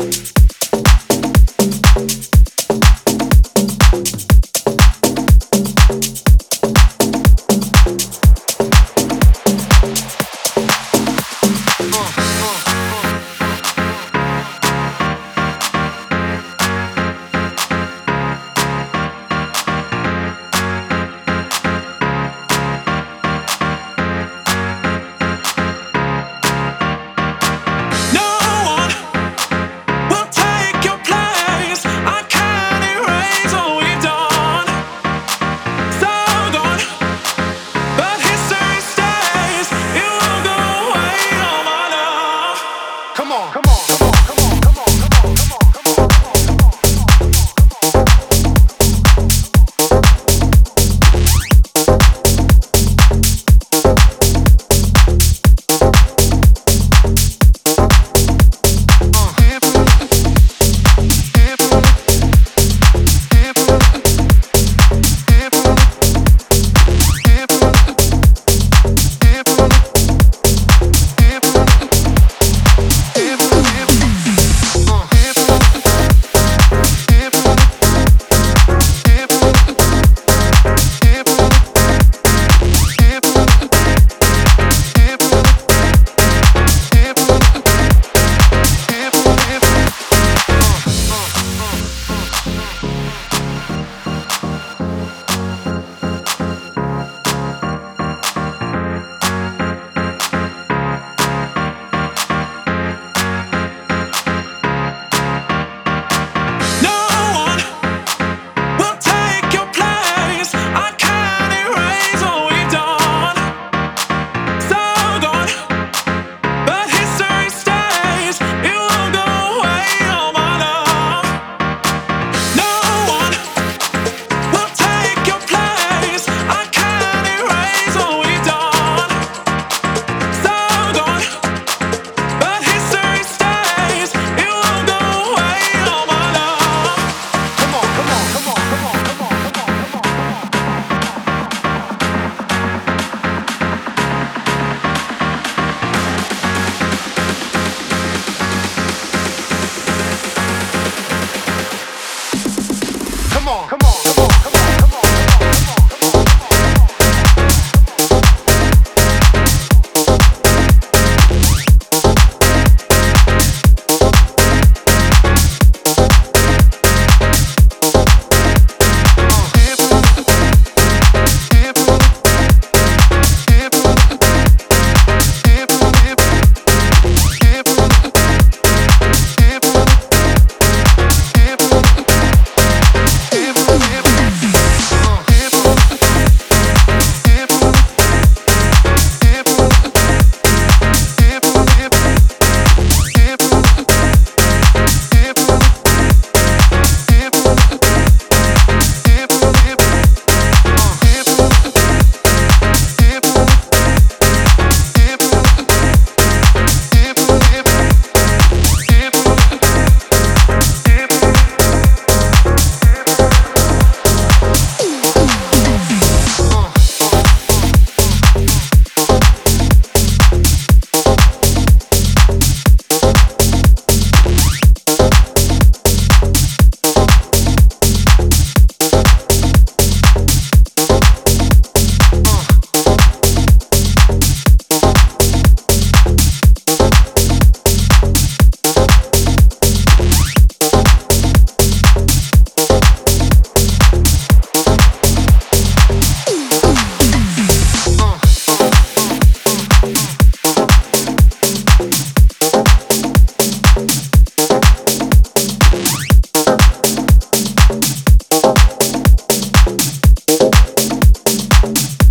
you Thank